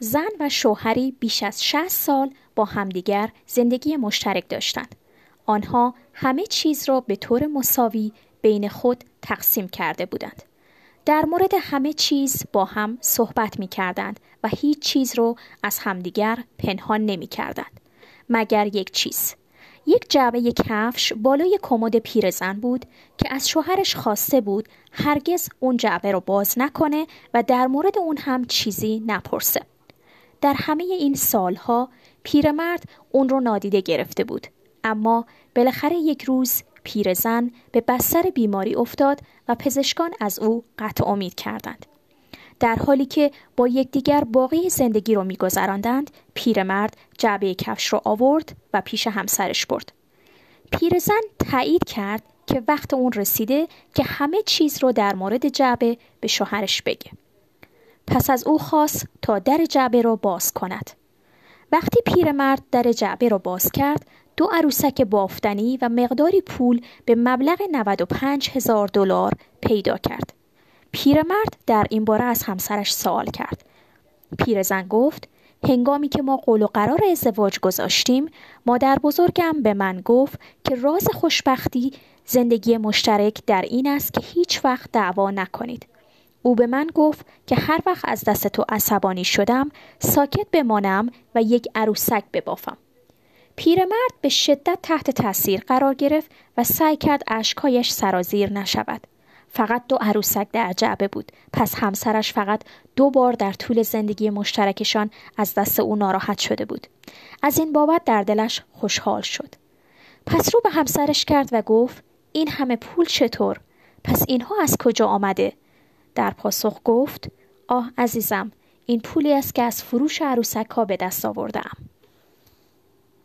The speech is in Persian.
زن و شوهری بیش از 60 سال با همدیگر زندگی مشترک داشتند. آنها همه چیز را به طور مساوی بین خود تقسیم کرده بودند. در مورد همه چیز با هم صحبت می کردند و هیچ چیز رو از همدیگر پنهان نمی کردند. مگر یک چیز. یک جعبه کفش بالای کمد پیرزن بود که از شوهرش خواسته بود هرگز اون جعبه رو باز نکنه و در مورد اون هم چیزی نپرسه. در همه این سالها پیرمرد اون رو نادیده گرفته بود. اما بالاخره یک روز پیرزن به بستر بیماری افتاد و پزشکان از او قطع امید کردند. در حالی که با یکدیگر باقی زندگی رو میگذراندند پیرمرد جعبه کفش رو آورد و پیش همسرش برد. پیرزن تایید کرد که وقت اون رسیده که همه چیز رو در مورد جعبه به شوهرش بگه. پس از او خواست تا در جعبه رو باز کند. وقتی پیرمرد در جعبه رو باز کرد دو عروسک بافتنی و مقداری پول به مبلغ 95 هزار دلار پیدا کرد. پیرمرد در این باره از همسرش سوال کرد. پیرزن گفت هنگامی که ما قول و قرار ازدواج گذاشتیم مادر بزرگم به من گفت که راز خوشبختی زندگی مشترک در این است که هیچ وقت دعوا نکنید. او به من گفت که هر وقت از دست تو عصبانی شدم ساکت بمانم و یک عروسک ببافم. پیرمرد به شدت تحت تاثیر قرار گرفت و سعی کرد اشکهایش سرازیر نشود. فقط دو عروسک در جعبه بود پس همسرش فقط دو بار در طول زندگی مشترکشان از دست او ناراحت شده بود. از این بابت در دلش خوشحال شد. پس رو به همسرش کرد و گفت این همه پول چطور؟ پس اینها از کجا آمده؟ در پاسخ گفت آه عزیزم این پولی است که از فروش عروسک ها به دست آوردم